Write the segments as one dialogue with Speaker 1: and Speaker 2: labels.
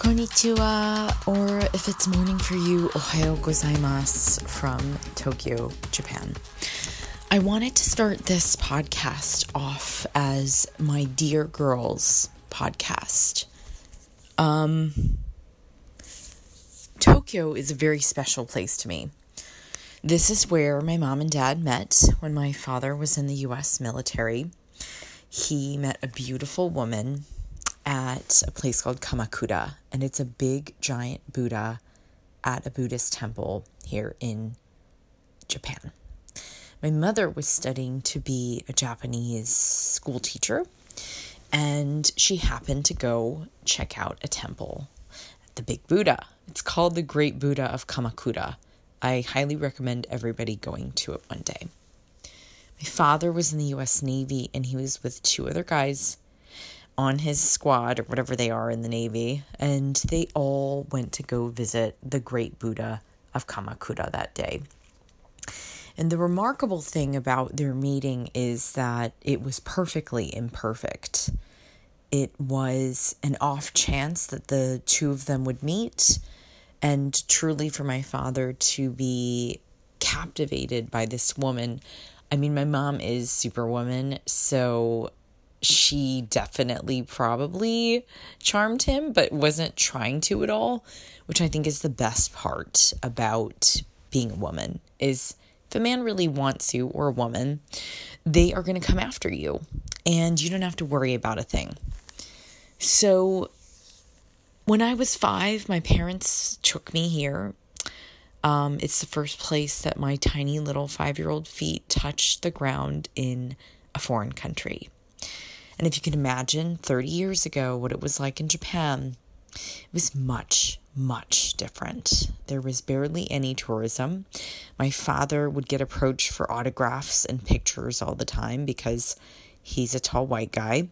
Speaker 1: Konnichiwa, or if it's morning for you, Ohayo gozaimasu from Tokyo, Japan. I wanted to start this podcast off as my Dear Girls podcast. Um, Tokyo is a very special place to me. This is where my mom and dad met when my father was in the US military. He met a beautiful woman at a place called Kamakura, and it's a big, giant Buddha at a Buddhist temple here in Japan. My mother was studying to be a Japanese school teacher, and she happened to go check out a temple, the Big Buddha. It's called the Great Buddha of Kamakura. I highly recommend everybody going to it one day. My father was in the US Navy, and he was with two other guys on his squad or whatever they are in the Navy, and they all went to go visit the great Buddha of Kamakura that day. And the remarkable thing about their meeting is that it was perfectly imperfect. It was an off chance that the two of them would meet, and truly for my father to be captivated by this woman. I mean, my mom is Superwoman, so she definitely probably charmed him, but wasn't trying to at all, which I think is the best part about being a woman is if a man really wants you or a woman, they are going to come after you and you don't have to worry about a thing. So when I was five, my parents took me here. Um, it's the first place that my tiny little five year old feet touched the ground in a foreign country. And if you can imagine 30 years ago what it was like in Japan, it was much, much different. There was barely any tourism. My father would get approached for autographs and pictures all the time because he's a tall white guy.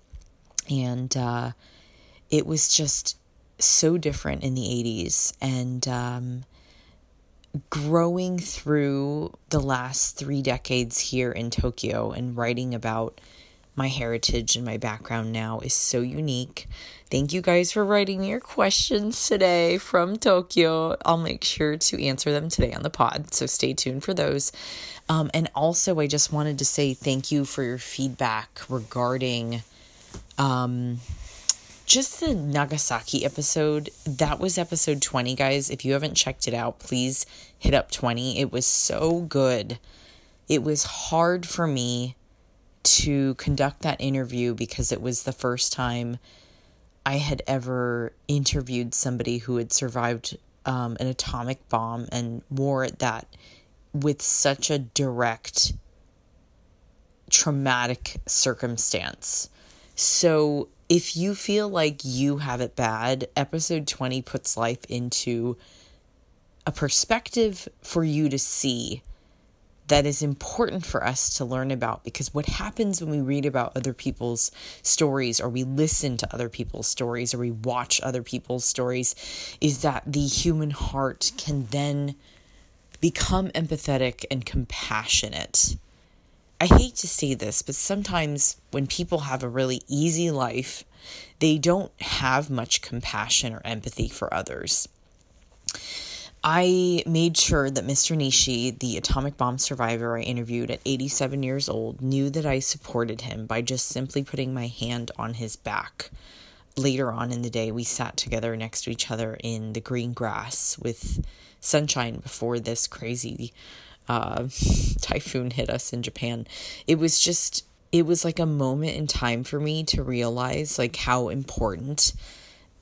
Speaker 1: And uh, it was just so different in the 80s. And um, growing through the last three decades here in Tokyo and writing about my heritage and my background now is so unique. Thank you guys for writing your questions today from Tokyo. I'll make sure to answer them today on the pod, so stay tuned for those. Um, and also, I just wanted to say thank you for your feedback regarding um, just the Nagasaki episode. That was episode 20, guys. If you haven't checked it out, please hit up 20. It was so good. It was hard for me to conduct that interview because it was the first time I had ever interviewed somebody who had survived um, an atomic bomb and wore that with such a direct traumatic circumstance. So if you feel like you have it bad, episode 20 puts life into a perspective for you to see that is important for us to learn about because what happens when we read about other people's stories or we listen to other people's stories or we watch other people's stories is that the human heart can then become empathetic and compassionate. I hate to say this, but sometimes when people have a really easy life, they don't have much compassion or empathy for others. I made sure that Mr. Nishi, the atomic bomb survivor I interviewed at 87 years old, knew that I supported him by just simply putting my hand on his back. Later on in the day, we sat together next to each other in the green grass with sunshine before this crazy uh, typhoon hit us in Japan. It was just, it was like a moment in time for me to realize like how important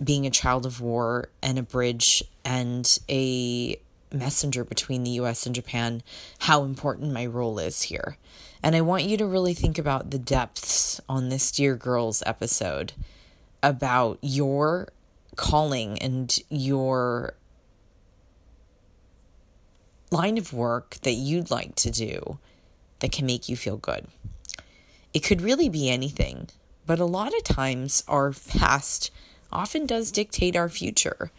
Speaker 1: being a child of war and a bridge and a messenger between the US and Japan, how important my role is here. And I want you to really think about the depths on this Dear Girls episode about your calling and your line of work that you'd like to do that can make you feel good. It could really be anything, but a lot of times our past often does dictate our future.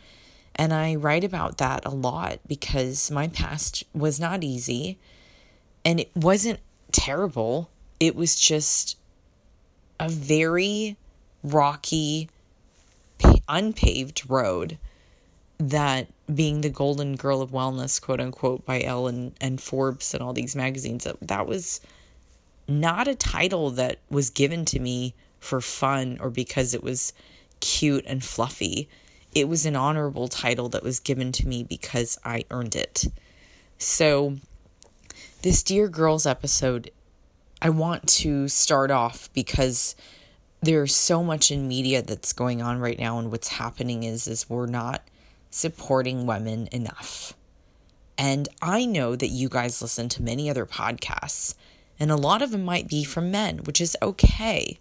Speaker 1: And I write about that a lot because my past was not easy and it wasn't terrible. It was just a very rocky, unpaved road that being the golden girl of wellness, quote unquote, by Elle and Forbes and all these magazines, that, that was not a title that was given to me for fun or because it was cute and fluffy. It was an honorable title that was given to me because I earned it. So, this Dear Girls episode, I want to start off because there's so much in media that's going on right now and what's happening is is we're not supporting women enough. And I know that you guys listen to many other podcasts and a lot of them might be from men, which is okay.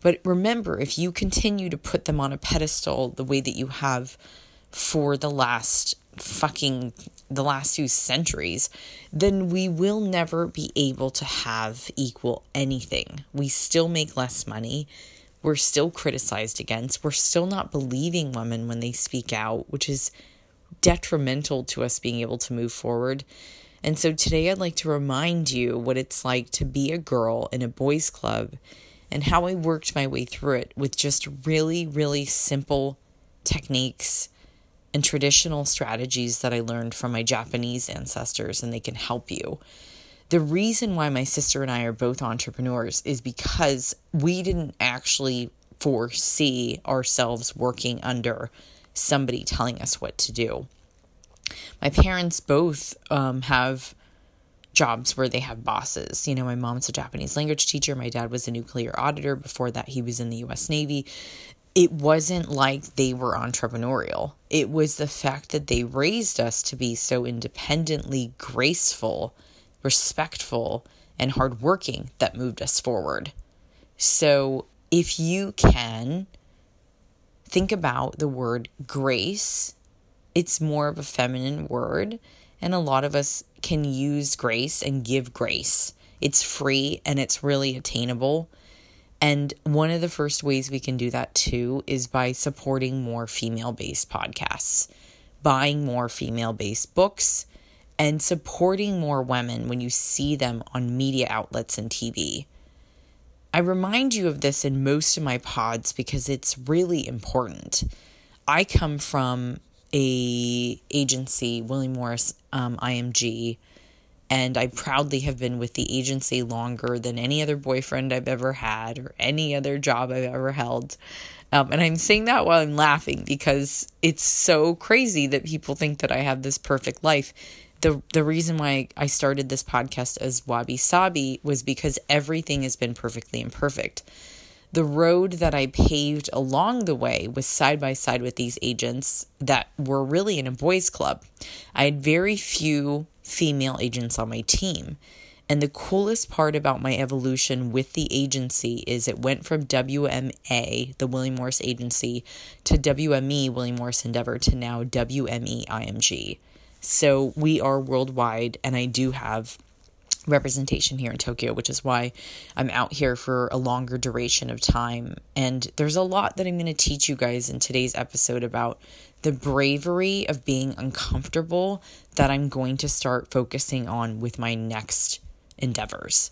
Speaker 1: But remember, if you continue to put them on a pedestal the way that you have for the last fucking the last few centuries, then we will never be able to have equal anything. We still make less money. We're still criticized against. We're still not believing women when they speak out, which is detrimental to us being able to move forward. And so today I'd like to remind you what it's like to be a girl in a boys' club and how I worked my way through it with just really, really simple techniques and traditional strategies that I learned from my Japanese ancestors, and they can help you. The reason why my sister and I are both entrepreneurs is because we didn't actually foresee ourselves working under somebody telling us what to do. My parents both um, have jobs where they have bosses. You know, my mom's a Japanese language teacher, my dad was a nuclear auditor. Before that, he was in the US Navy it wasn't like they were entrepreneurial. It was the fact that they raised us to be so independently graceful, respectful, and hardworking that moved us forward. So, if you can think about the word grace, it's more of a feminine word, and a lot of us can use grace and give grace. It's free and it's really attainable and one of the first ways we can do that too is by supporting more female based podcasts, buying more female based books, and supporting more women when you see them on media outlets and TV. I remind you of this in most of my pods because it's really important. I come from a agency, William Morris um, IMG, and I proudly have been with the agency longer than any other boyfriend I've ever had or any other job I've ever held. Um, and I'm saying that while I'm laughing because it's so crazy that people think that I have this perfect life. The, the reason why I started this podcast as Wabi Sabi was because everything has been perfectly imperfect. The road that I paved along the way was side by side with these agents that were really in a boys' club. I had very few female agents on my team. And the coolest part about my evolution with the agency is it went from WMA, the William Morris Agency, to WME, William Morris Endeavor, to now WME IMG. So we are worldwide, and I do have representation here in Tokyo, which is why I'm out here for a longer duration of time. And there's a lot that I'm going to teach you guys in today's episode about the bravery of being uncomfortable that I'm going to start focusing on with my next endeavors.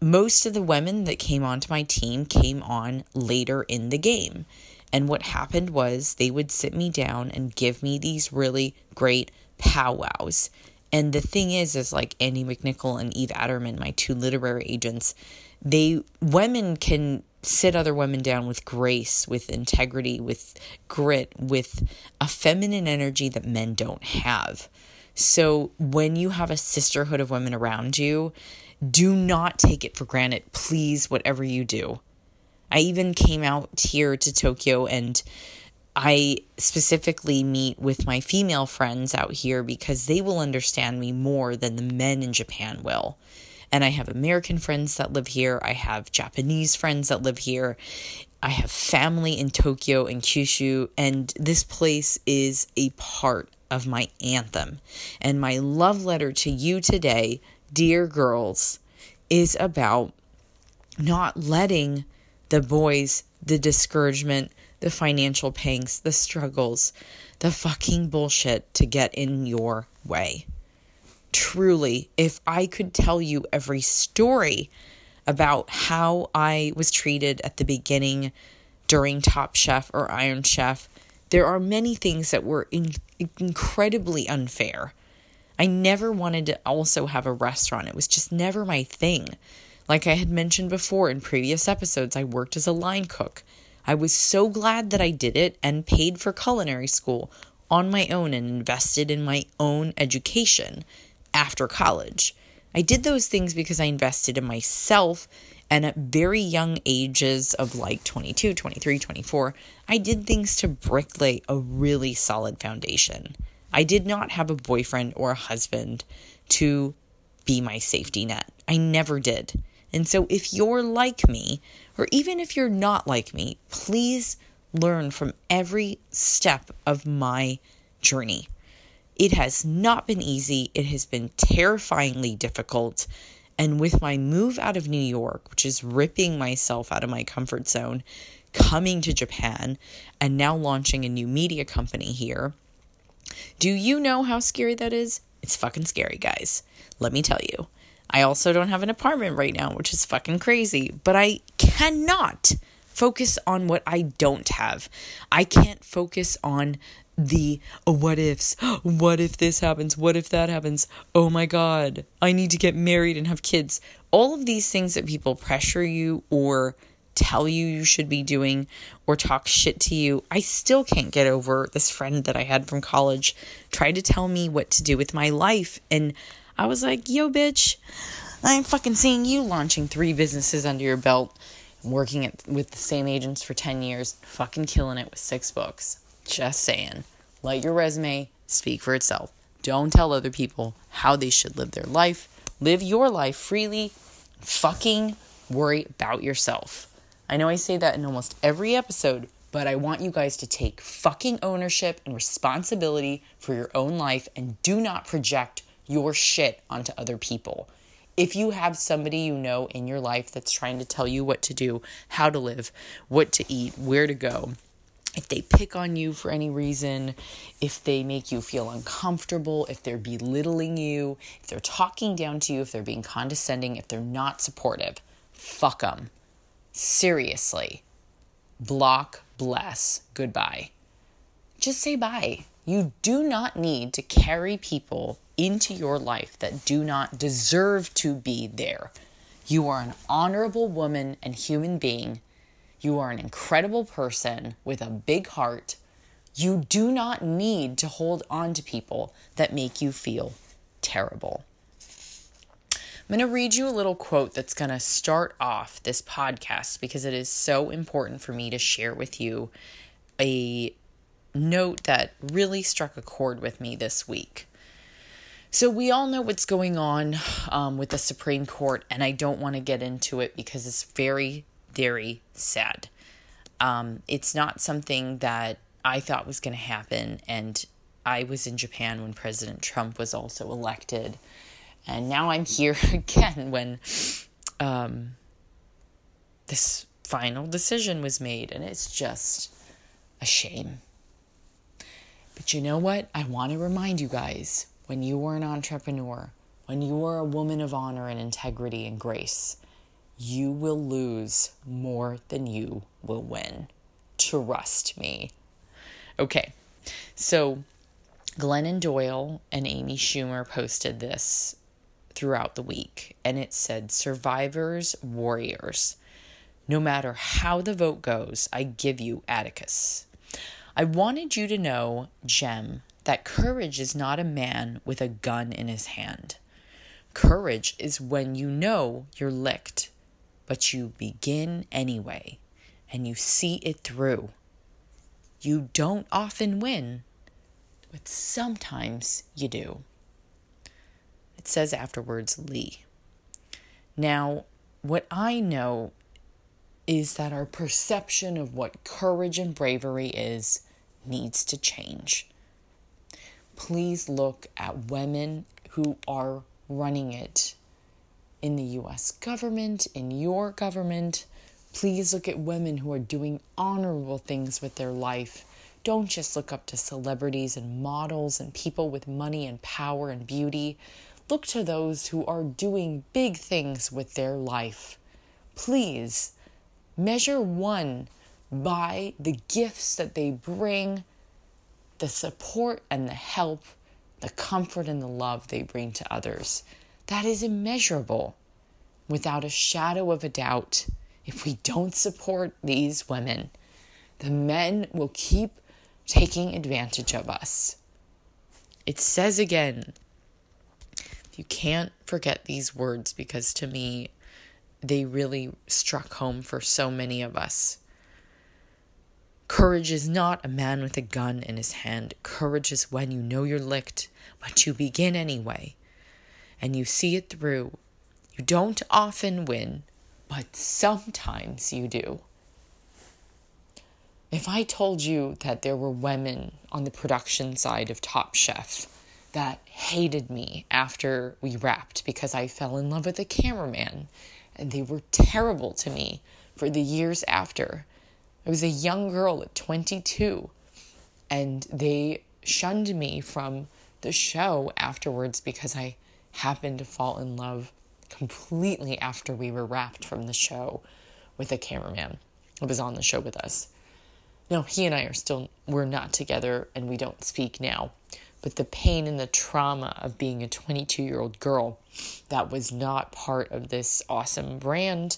Speaker 1: Most of the women that came onto my team came on later in the game. And what happened was they would sit me down and give me these really great powwows. And the thing is, is like Andy McNicol and Eve Attermann, my two literary agents, they women can sit other women down with grace, with integrity, with grit, with a feminine energy that men don't have. So when you have a sisterhood of women around you, do not take it for granted, please, whatever you do. I even came out here to Tokyo and I specifically meet with my female friends out here because they will understand me more than the men in Japan will. And I have American friends that live here. I have Japanese friends that live here. I have family in Tokyo and Kyushu. And this place is a part of my anthem. And my love letter to you today, dear girls, is about not letting the boys, the discouragement, the financial pangs, the struggles, the fucking bullshit to get in your way truly, if I could tell you every story about how I was treated at the beginning during Top Chef or Iron Chef. There are many things that were in- incredibly unfair. I never wanted to also have a restaurant. It was just never my thing. Like I had mentioned before in previous episodes, I worked as a line cook. I was so glad that I did it and paid for culinary school on my own and invested in my own education after college. I did those things because I invested in myself and at very young ages of like 22, 23, 24, I did things to bricklay a really solid foundation. I did not have a boyfriend or a husband to be my safety net. I never did. And so if you're like me, or even if you're not like me, please learn from every step of my journey. It has not been easy, it has been terrifyingly difficult. And with my move out of New York, which is ripping myself out of my comfort zone, coming to Japan, and now launching a new media company here, do you know how scary that is? It's fucking scary, guys. Let me tell you. I also don't have an apartment right now, which is fucking crazy, but I cannot focus on what I don't have. I can't focus on the oh, what ifs. What if this happens? What if that happens? Oh my God, I need to get married and have kids. All of these things that people pressure you or tell you you should be doing or talk shit to you. I still can't get over this friend that I had from college tried to tell me what to do with my life. And I was like, yo, bitch, I ain't fucking seeing you launching three businesses under your belt, working at, with the same agents for 10 years, fucking killing it with six books. Just saying. Let your resume speak for itself. Don't tell other people how they should live their life. Live your life freely. Fucking worry about yourself. I know I say that in almost every episode, but I want you guys to take fucking ownership and responsibility for your own life and do not project your shit onto other people. If you have somebody you know in your life that's trying to tell you what to do, how to live, what to eat, where to go, if they pick on you for any reason, if they make you feel uncomfortable, if they're belittling you, if they're talking down to you, if they're being condescending, if they're not supportive, fuck them. Seriously. Block, bless, goodbye. Just say bye. You do not need to carry people into your life that do not deserve to be there. You are an honorable woman and human being. You are an incredible person with a big heart. You do not need to hold on to people that make you feel terrible. I'm going to read you a little quote that's going to start off this podcast because it is so important for me to share with you a note that really struck a chord with me this week. So, we all know what's going on um, with the Supreme Court, and I don't want to get into it because it's very, very sad. Um, it's not something that I thought was going to happen, and I was in Japan when President Trump was also elected, and now I'm here again when um, this final decision was made, and it's just a shame. But you know what? I want to remind you guys when you are an entrepreneur, when you are a woman of honor and integrity and grace, you will lose more than you will win. Trust me. Okay, so Glennon Doyle and Amy Schumer posted this throughout the week, and it said, Survivors, warriors. No matter how the vote goes, I give you Atticus. I wanted you to know, Jem, that courage is not a man with a gun in his hand. Courage is when you know you're licked, but you begin anyway and you see it through. You don't often win, but sometimes you do. It says afterwards, Lee. Now, what I know is that our perception of what courage and bravery is needs to change please look at women who are running it in the US government, in your government. Please look at women who are doing honorable things with their life. Don't just look up to celebrities and models and people with money and power and beauty. Look to those who are doing big things with their life. Please measure one by the gifts that they bring, the support and the help, the comfort and the love they bring to others. That is immeasurable. Without a shadow of a doubt, if we don't support these women, the men will keep taking advantage of us. It says again, you can't forget these words because to me, they really struck home for so many of us. Courage is not a man with a gun in his hand. Courage is when you know you're licked, but you begin anyway. And you see it through. You don't often win, but sometimes you do. If I told you that there were women on the production side of Top Chef that hated me after we wrapped because I fell in love with a cameraman and they were terrible to me for the years after. I was a young girl at 22 and they shunned me from the show afterwards because I happened to fall in love completely after we were wrapped from the show with a cameraman who was on the show with us. No, he and I are still, we're not together and we don't speak now but the pain and the trauma of being a 22 year old girl that was not part of this awesome brand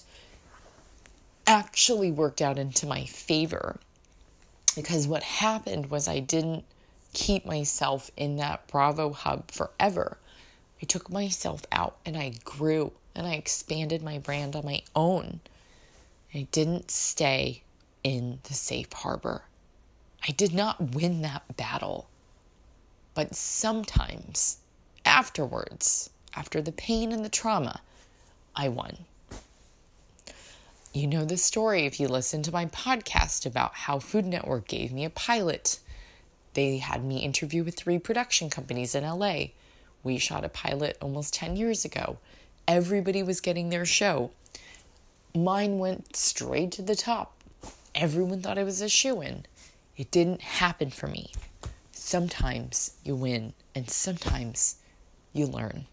Speaker 1: actually worked out into my favor. Because what happened was I didn't keep myself in that Bravo hub forever. I took myself out and I grew and I expanded my brand on my own. I didn't stay in the safe harbor. I did not win that battle. But sometimes, afterwards, after the pain and the trauma, I won. You know the story if you listen to my podcast about how Food Network gave me a pilot. They had me interview with three production companies in LA. We shot a pilot almost 10 years ago. Everybody was getting their show. Mine went straight to the top. Everyone thought I was a shoe in. It didn't happen for me sometimes you win and sometimes you learn.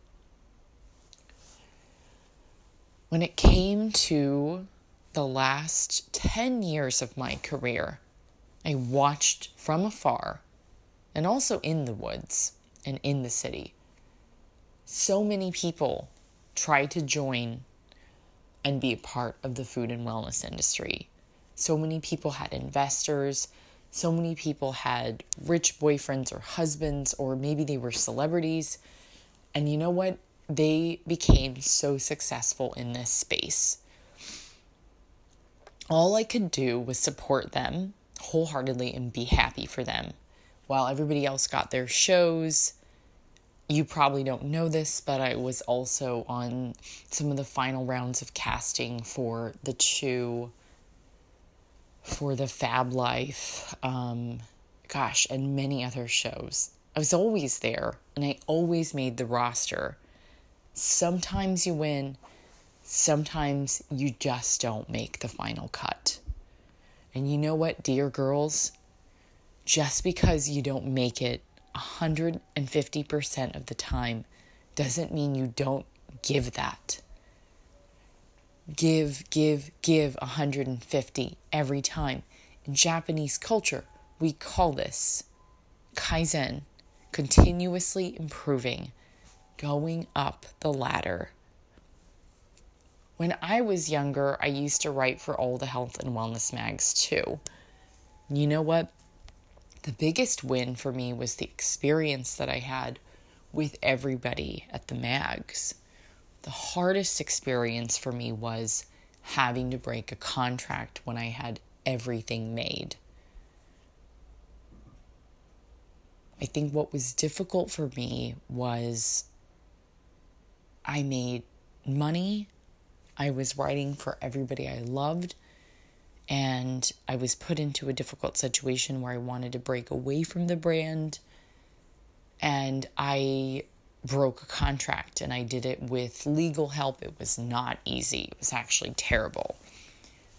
Speaker 1: When it came to the last 10 years of my career, I watched from afar and also in the woods and in the city. So many people try to join and be a part of the food and wellness industry. So many people had investors, so many people had rich boyfriends or husbands, or maybe they were celebrities. And you know what? They became so successful in this space. All I could do was support them wholeheartedly and be happy for them while everybody else got their shows. You probably don't know this, but I was also on some of the final rounds of casting for the Chew for the Fab Life, um, gosh, and many other shows. I was always there and I always made the roster. Sometimes you win, sometimes you just don't make the final cut. And you know what, dear girls? Just because you don't make it 150% of the time doesn't mean you don't give that give, give, give 150 every time. In Japanese culture, we call this kaizen, continuously improving, going up the ladder. When I was younger, I used to write for all the health and wellness mags too. You know what? The biggest win for me was the experience that I had with everybody at the mags the hardest experience for me was having to break a contract when I had everything made. I think what was difficult for me was I made money, I was writing for everybody I loved, and I was put into a difficult situation where I wanted to break away from the brand. And I broke a contract and I did it with legal help. It was not easy, it was actually terrible.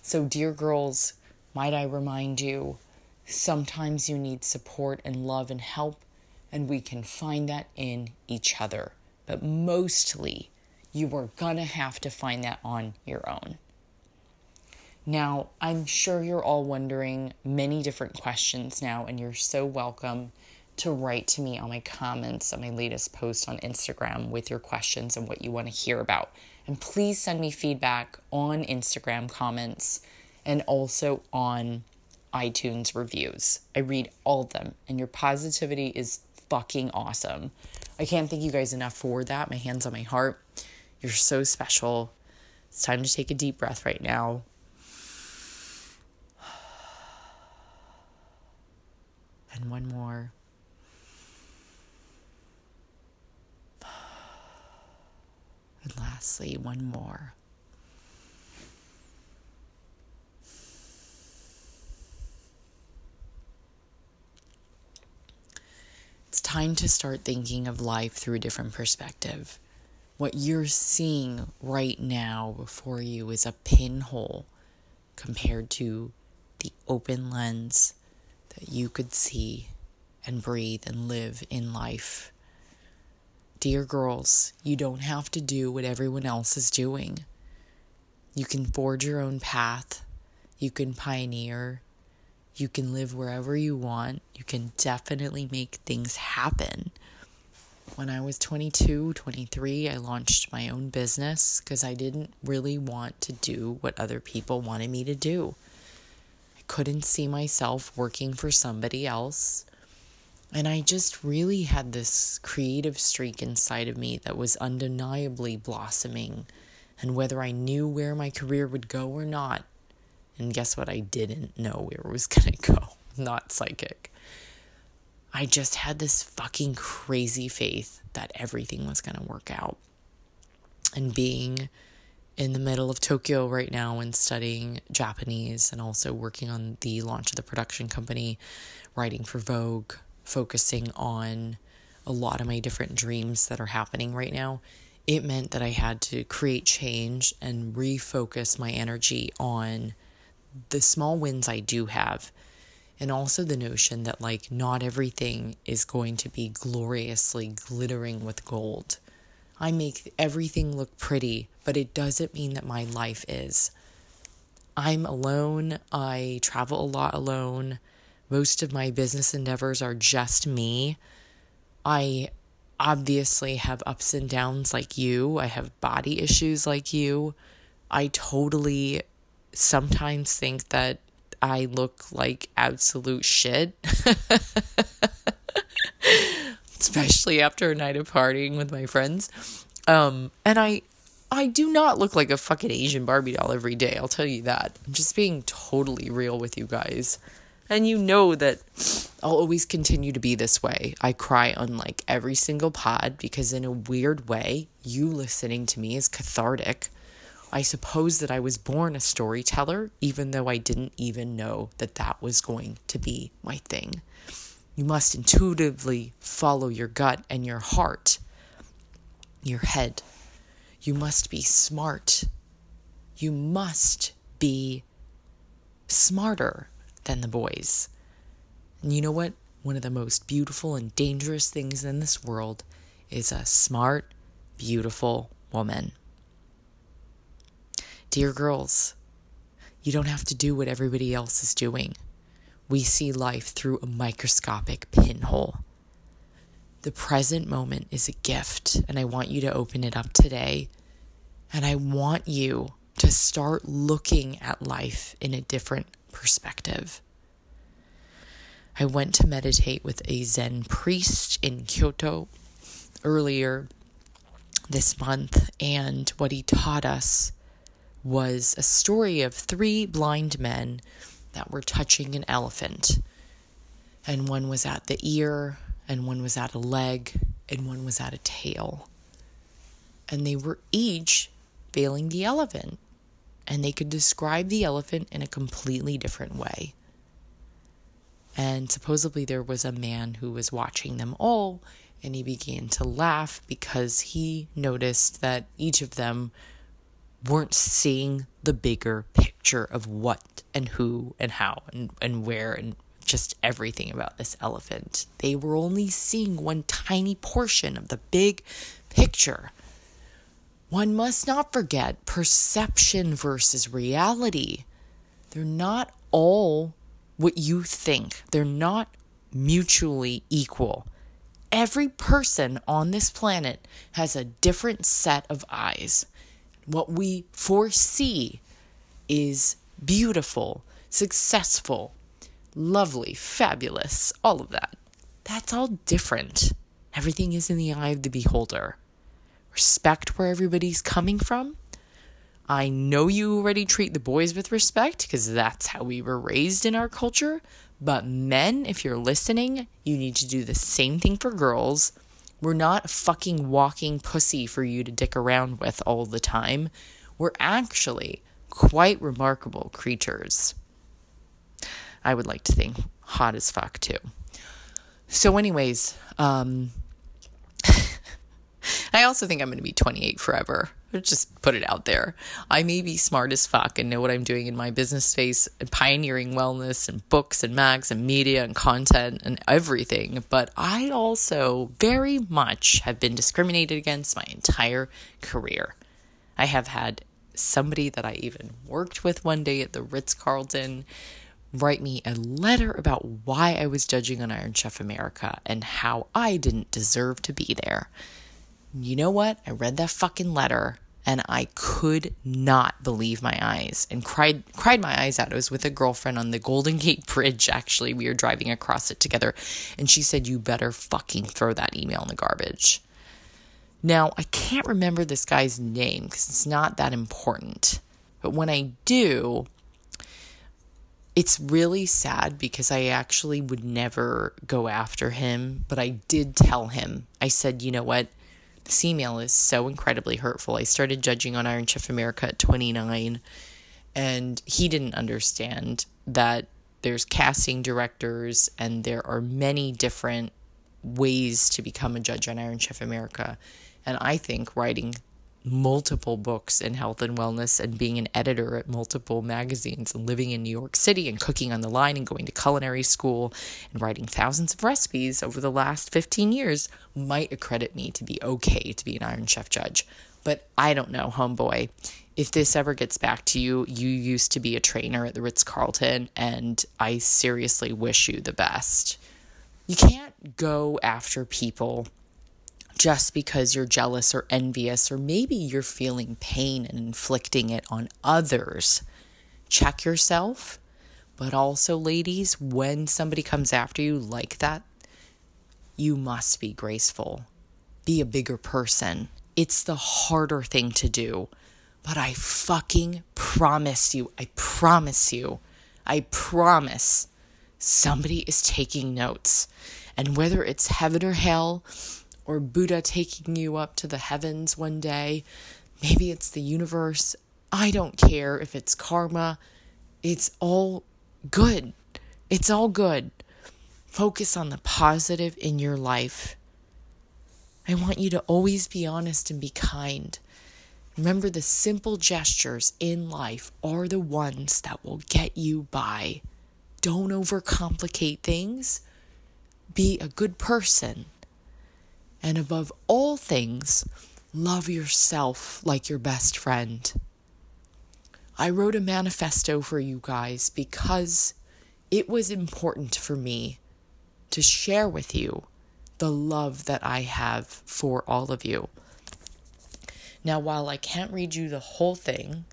Speaker 1: So, dear girls, might I remind you sometimes you need support and love and help, and we can find that in each other. But mostly, you are gonna have to find that on your own. Now, I'm sure you're all wondering many different questions now, and you're so welcome to write to me on my comments on my latest post on Instagram with your questions and what you want to hear about. And please send me feedback on Instagram comments and also on iTunes reviews. I read all of them, and your positivity is fucking awesome. I can't thank you guys enough for that. My hands on my heart. You're so special. It's time to take a deep breath right now. And one more. And lastly, one more. It's time to start thinking of life through a different perspective. What you're seeing right now before you is a pinhole compared to the open lens that you could see and breathe and live in life. Dear girls, you don't have to do what everyone else is doing. You can forge your own path. You can pioneer. You can live wherever you want. You can definitely make things happen. When I was 22, 23, I launched my own business because I didn't really want to do what other people wanted me to do. I couldn't see myself working for somebody else. And I just really had this creative streak inside of me that was undeniably blossoming. And whether I knew where my career would go or not, and guess what? I didn't know where it was going to go. Not psychic. I just had this fucking crazy faith that everything was going to work out. And being in the middle of Tokyo right now and studying Japanese and also working on the launch of the production company, writing for Vogue, focusing on a lot of my different dreams that are happening right now, it meant that I had to create change and refocus my energy on the small wins I do have, and also the notion that, like, not everything is going to be gloriously glittering with gold. I make everything look pretty, but it doesn't mean that my life is. I'm alone. I travel a lot alone. Most of my business endeavors are just me. I obviously have ups and downs like you. I have body issues like you. I totally sometimes think that I look like absolute shit. Especially after a night of partying with my friends. Um, and I I do not look like a fucking Asian Barbie doll every day, I'll tell you that. I'm just being totally real with you guys. And you know that I'll always continue to be this way. I cry on like every single pod because, in a weird way, you listening to me is cathartic. I suppose that I was born a storyteller, even though I didn't even know that that was going to be my thing. You must intuitively follow your gut and your heart, your head. You must be smart. You must be smarter than the boys. And you know what? One of the most beautiful and dangerous things in this world is a smart, beautiful woman. Dear girls, you don't have to do what everybody else is doing. We see life through a microscopic pinhole. The present moment is a gift, and I want you to open it up today. And I want you to start looking at life in a different perspective. I went to meditate with a Zen priest in Kyoto earlier this month, and what he taught us was a story of three blind men that were touching an elephant. And one was at the ear, and one was at a leg, and one was at a tail. And they were each feeling the elephant, and they could describe the elephant in a completely different way. And supposedly there was a man who was watching them all, and he began to laugh because he noticed that each of them weren't seeing the bigger picture of what and who and how and, and where and just everything about this elephant. They were only seeing one tiny portion of the big picture. One must not forget perception versus reality. they're not all what you think, they're not mutually equal. Every person on this planet has a different set of eyes. What we foresee is beautiful, successful, lovely, fabulous, all of that. That's all different. Everything is in the eye of the beholder. Respect where everybody's coming from. I know you already treat the boys with respect because that's how we were raised in our culture. But men, if you're listening, you need to do the same thing for girls. We're not fucking walking pussy for you to dick around with all the time. We're actually quite remarkable creatures. I would like to think hot as fuck too. So, anyways, um, I also think I'm going to be 28 forever. Just put it out there. I may be smart as fuck and know what I'm doing in my business space and pioneering wellness and books and mags and media and content and everything, but I also very much have been discriminated against my entire career. I have had somebody that I even worked with one day at the Ritz Carlton write me a letter about why I was judging on Iron Chef America and how I didn't deserve to be there. You know what? I read that fucking letter and I could not believe my eyes and cried cried my eyes out. I was with a girlfriend on the Golden Gate Bridge actually. We were driving across it together and she said you better fucking throw that email in the garbage. Now, I can't remember this guy's name cuz it's not that important. But when I do, it's really sad because I actually would never go after him, but I did tell him. I said, "You know what? This email is so incredibly hurtful. I started judging on Iron Chef America at 29, and he didn't understand that there's casting directors and there are many different ways to become a judge on Iron Chef America. And I think writing multiple books in health and wellness and being an editor at multiple magazines and living in New York City and cooking on the line and going to culinary school and writing thousands of recipes over the last 15 years might accredit me to be okay to be an Iron Chef judge. But I don't know, homeboy. If this ever gets back to you, you used to be a trainer at the Ritz Carlton, and I seriously wish you the best. You can't go after people just because you're jealous or envious, or maybe you're feeling pain and inflicting it on others. Check yourself. But also, ladies, when somebody comes after you like that, you must be graceful. Be a bigger person. It's the harder thing to do. But I fucking promise you, I promise you, I promise somebody is taking notes. And whether it's heaven or hell, or Buddha taking you up to the heavens one day. Maybe it's the universe. I don't care if it's karma. It's all good. It's all good. Focus on the positive in your life. I want you to always be honest and be kind. Remember, the simple gestures in life are the ones that will get you by. Don't overcomplicate things. Be a good person. And above all things, love yourself like your best friend. I wrote a manifesto for you guys because it was important for me to share with you the love that I have for all of you. Now, while I can't read you the whole thing,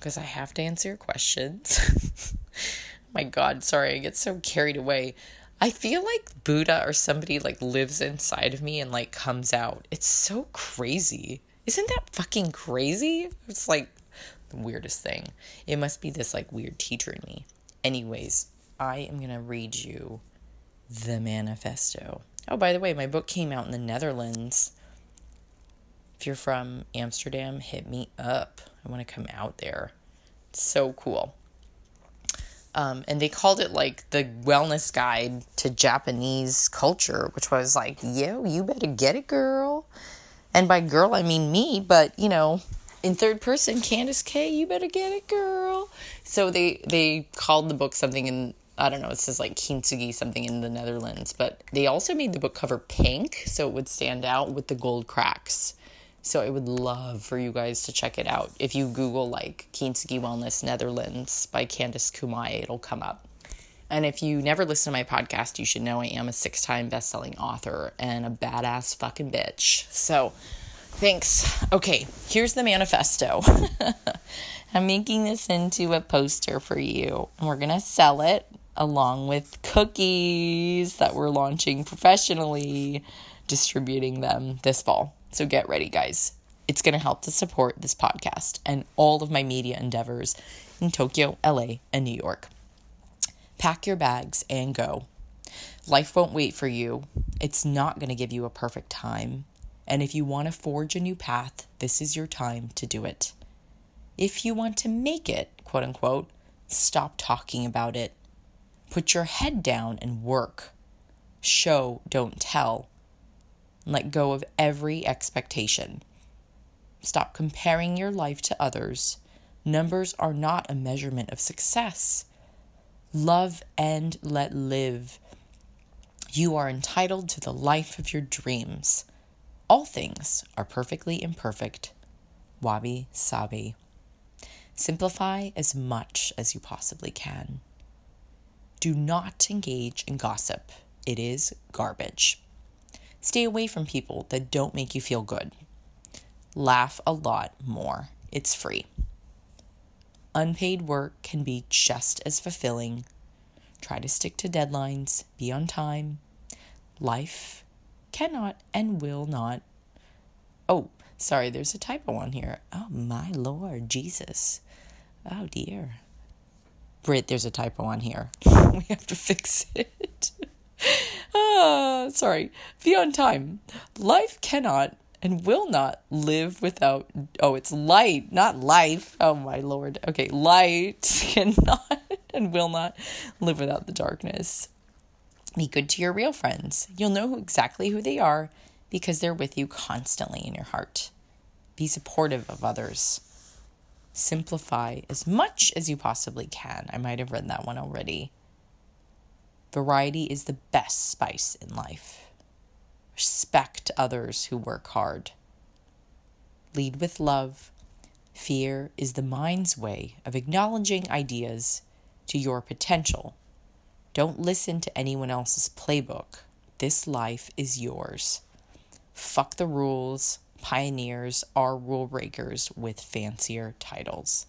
Speaker 1: because I have to answer your questions, my God, sorry, I get so carried away. I feel like Buddha or somebody like lives inside of me and like comes out. It's so crazy. Isn't that fucking crazy? It's like the weirdest thing. It must be this like weird teacher in me. Anyways, I am going to read you the manifesto. Oh, by the way, my book came out in the Netherlands. If you're from Amsterdam, hit me up. I want to come out there. It's so cool. Um, and they called it like the wellness guide to Japanese culture, which was like, yo, you better get it, girl. And by girl, I mean me, but you know, in third person, Candice K, you better get it, girl. So they they called the book something in I don't know, it says like Kintsugi something in the Netherlands, but they also made the book cover pink so it would stand out with the gold cracks. So I would love for you guys to check it out. If you Google like Kintsugi Wellness Netherlands by Candice Kumai, it'll come up. And if you never listen to my podcast, you should know I am a six time best-selling author and a badass fucking bitch. So thanks. Okay, here's the manifesto. I'm making this into a poster for you. And we're gonna sell it along with cookies that we're launching professionally, distributing them this fall. So get ready, guys. It's going to help to support this podcast and all of my media endeavors in Tokyo, LA, and New York. Pack your bags and go. Life won't wait for you. It's not going to give you a perfect time. And if you want to forge a new path, this is your time to do it. If you want to make it, quote unquote, stop talking about it. Put your head down and work. Show, don't tell. Let go of every expectation. Stop comparing your life to others. Numbers are not a measurement of success. Love and let live. You are entitled to the life of your dreams. All things are perfectly imperfect. Wabi sabi. Simplify as much as you possibly can. Do not engage in gossip, it is garbage. Stay away from people that don't make you feel good. Laugh a lot more. It's free. Unpaid work can be just as fulfilling. Try to stick to deadlines, be on time. Life cannot and will not. Oh, sorry, there's a typo on here. Oh, my Lord, Jesus. Oh, dear. Brit, there's a typo on here. we have to fix it. ah, sorry. Be on time. Life cannot and will not live without. Oh, it's light, not life. Oh, my lord. Okay, light cannot and will not live without the darkness. Be good to your real friends. You'll know exactly who they are because they're with you constantly in your heart. Be supportive of others. Simplify as much as you possibly can. I might have read that one already. Variety is the best spice in life. Respect others who work hard. Lead with love. Fear is the mind's way of acknowledging ideas to your potential. Don't listen to anyone else's playbook. This life is yours. Fuck the rules. Pioneers are rule breakers with fancier titles.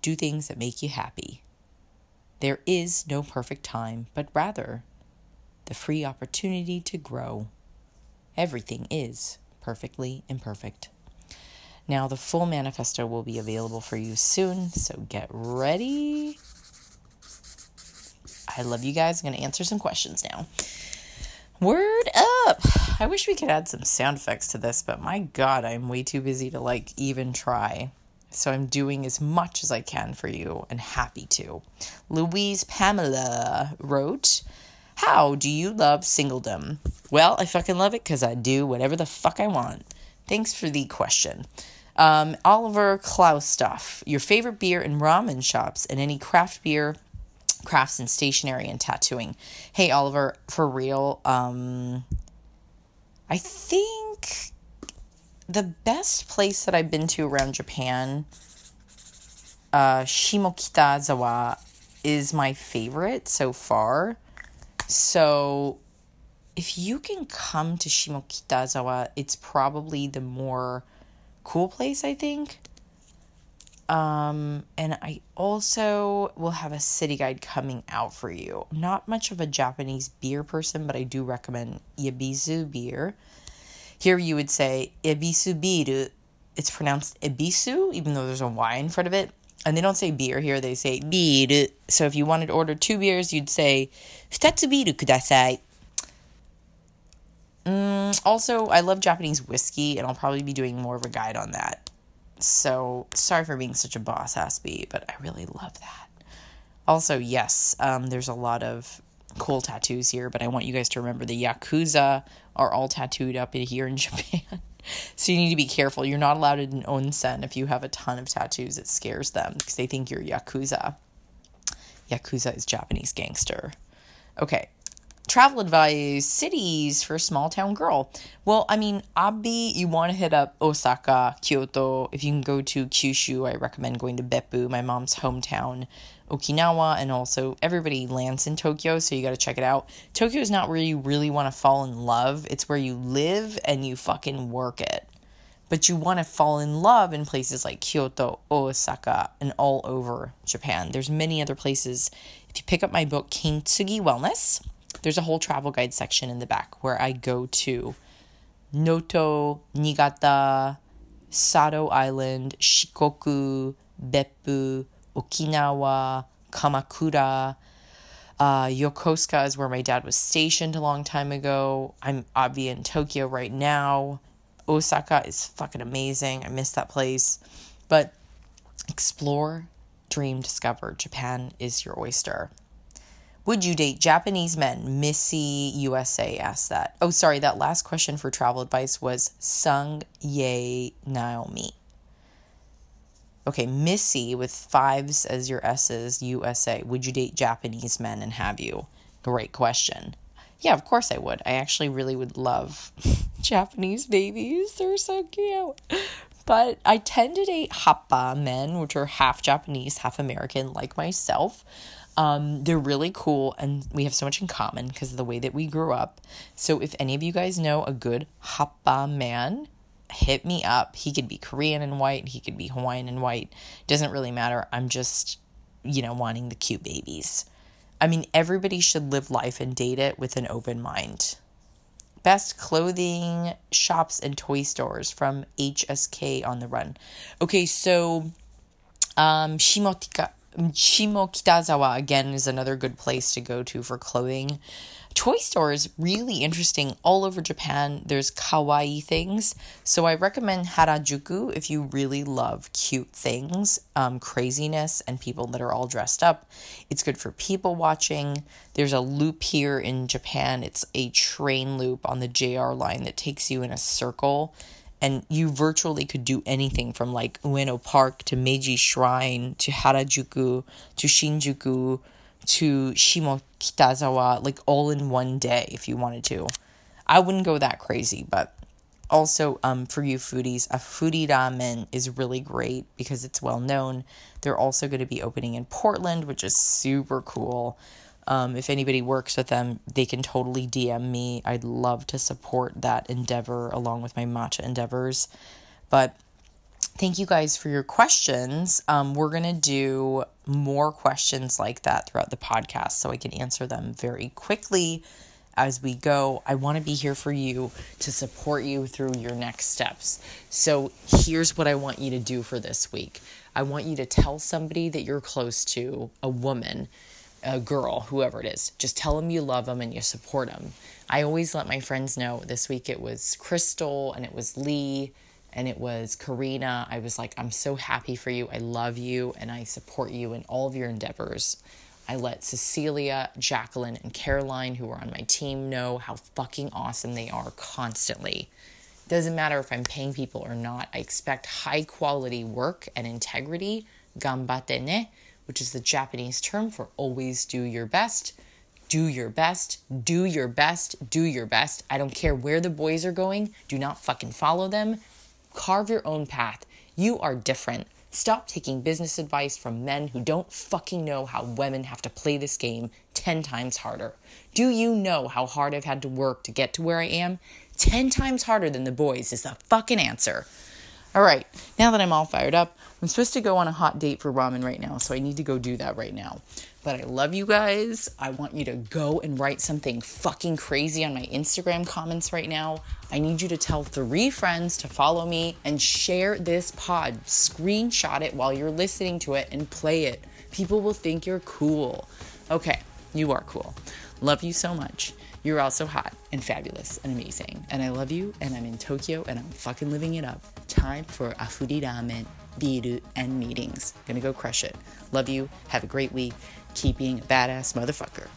Speaker 1: Do things that make you happy. There is no perfect time, but rather the free opportunity to grow. Everything is perfectly imperfect. Now, the full manifesto will be available for you soon, so get ready. I love you guys. I'm going to answer some questions now. Word up! I wish we could add some sound effects to this, but my god, I'm way too busy to like even try. So I'm doing as much as I can for you and happy to. Louise Pamela wrote, How do you love singledom? Well, I fucking love it because I do whatever the fuck I want. Thanks for the question. Um, Oliver Klaustoff, your favorite beer and ramen shops and any craft beer, crafts and stationery and tattooing. Hey, Oliver, for real, um, I think the best place that I've been to around Japan, uh, Shimokitazawa, is my favorite so far. So if you can come to Shimokitazawa, it's probably the more cool place, I think. Um, and I also will have a city guide coming out for you. not much of a Japanese beer person, but I do recommend Yebisu beer. Here you would say Ebisu biru. It's pronounced Ebisu, even though there's a Y in front of it. And they don't say beer here, they say biru. So if you wanted to order two beers, you'd say Futatsu biru kudasai. Mm, also, I love Japanese whiskey, and I'll probably be doing more of a guide on that. So sorry for being such a boss ass bee, but I really love that. Also, yes, um, there's a lot of cool tattoos here, but I want you guys to remember the Yakuza are all tattooed up here in Japan. so you need to be careful. You're not allowed in onsen if you have a ton of tattoos. It scares them because they think you're Yakuza. Yakuza is Japanese gangster. Okay, travel advice cities for a small town girl. Well, I mean, Abi, you want to hit up Osaka, Kyoto. If you can go to Kyushu, I recommend going to Beppu, my mom's hometown, Okinawa, and also everybody lands in Tokyo, so you got to check it out. Tokyo is not where you really want to fall in love, it's where you live and you fucking work it but you want to fall in love in places like Kyoto, Osaka, and all over Japan. There's many other places. If you pick up my book Kintsugi Wellness, there's a whole travel guide section in the back where I go to Noto, Niigata, Sado Island, Shikoku, Beppu, Okinawa, Kamakura. Uh, Yokosuka is where my dad was stationed a long time ago. I'm obviously in Tokyo right now. Osaka is fucking amazing. I miss that place. But explore, dream, discover. Japan is your oyster. Would you date Japanese men? Missy USA asked that. Oh, sorry, that last question for travel advice was Sung Ye Naomi. Okay, Missy with fives as your S's, USA. Would you date Japanese men and have you? Great question. Yeah, of course I would. I actually really would love Japanese babies. They're so cute. But I tend to date Hapa men, which are half Japanese, half American, like myself. Um, they're really cool and we have so much in common because of the way that we grew up. So if any of you guys know a good Hapa man, hit me up. He could be Korean and white, he could be Hawaiian and white. Doesn't really matter. I'm just, you know, wanting the cute babies. I mean, everybody should live life and date it with an open mind. Best clothing shops and toy stores from HSK on the run. Okay, so um, Shimotika, Shimokitazawa again is another good place to go to for clothing toy stores really interesting all over Japan. There's kawaii things. So I recommend Harajuku if you really love cute things, um, craziness, and people that are all dressed up. It's good for people watching. There's a loop here in Japan. It's a train loop on the JR line that takes you in a circle. And you virtually could do anything from like Ueno Park to Meiji Shrine to Harajuku to Shinjuku to Shimokitazawa like all in one day if you wanted to. I wouldn't go that crazy, but also um, for you foodies, Afuri ramen is really great because it's well known. They're also going to be opening in Portland, which is super cool. Um, if anybody works with them, they can totally DM me. I'd love to support that endeavor along with my matcha endeavors. But thank you guys for your questions. Um, we're going to do more questions like that throughout the podcast so I can answer them very quickly as we go. I want to be here for you to support you through your next steps. So, here's what I want you to do for this week I want you to tell somebody that you're close to, a woman. A girl, whoever it is, just tell them you love them and you support them. I always let my friends know this week it was Crystal and it was Lee and it was Karina. I was like, I'm so happy for you. I love you and I support you in all of your endeavors. I let Cecilia, Jacqueline, and Caroline, who are on my team, know how fucking awesome they are constantly. Doesn't matter if I'm paying people or not, I expect high quality work and integrity, gambate ne, which is the Japanese term for always do your best. Do your best, do your best, do your best. I don't care where the boys are going, do not fucking follow them Carve your own path. You are different. Stop taking business advice from men who don't fucking know how women have to play this game 10 times harder. Do you know how hard I've had to work to get to where I am? 10 times harder than the boys is the fucking answer. All right, now that I'm all fired up, I'm supposed to go on a hot date for ramen right now, so I need to go do that right now. But I love you guys. I want you to go and write something fucking crazy on my Instagram comments right now. I need you to tell three friends to follow me and share this pod. Screenshot it while you're listening to it and play it. People will think you're cool. Okay, you are cool. Love you so much. You're also hot and fabulous and amazing. And I love you, and I'm in Tokyo, and I'm fucking living it up. Time for Afuri ramen, biru, and meetings. Gonna go crush it. Love you. Have a great week. Keep being a badass motherfucker.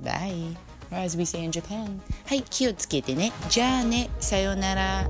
Speaker 1: Bye. Or as we say in Japan, はい、気をつけてね。じゃあね、さようなら。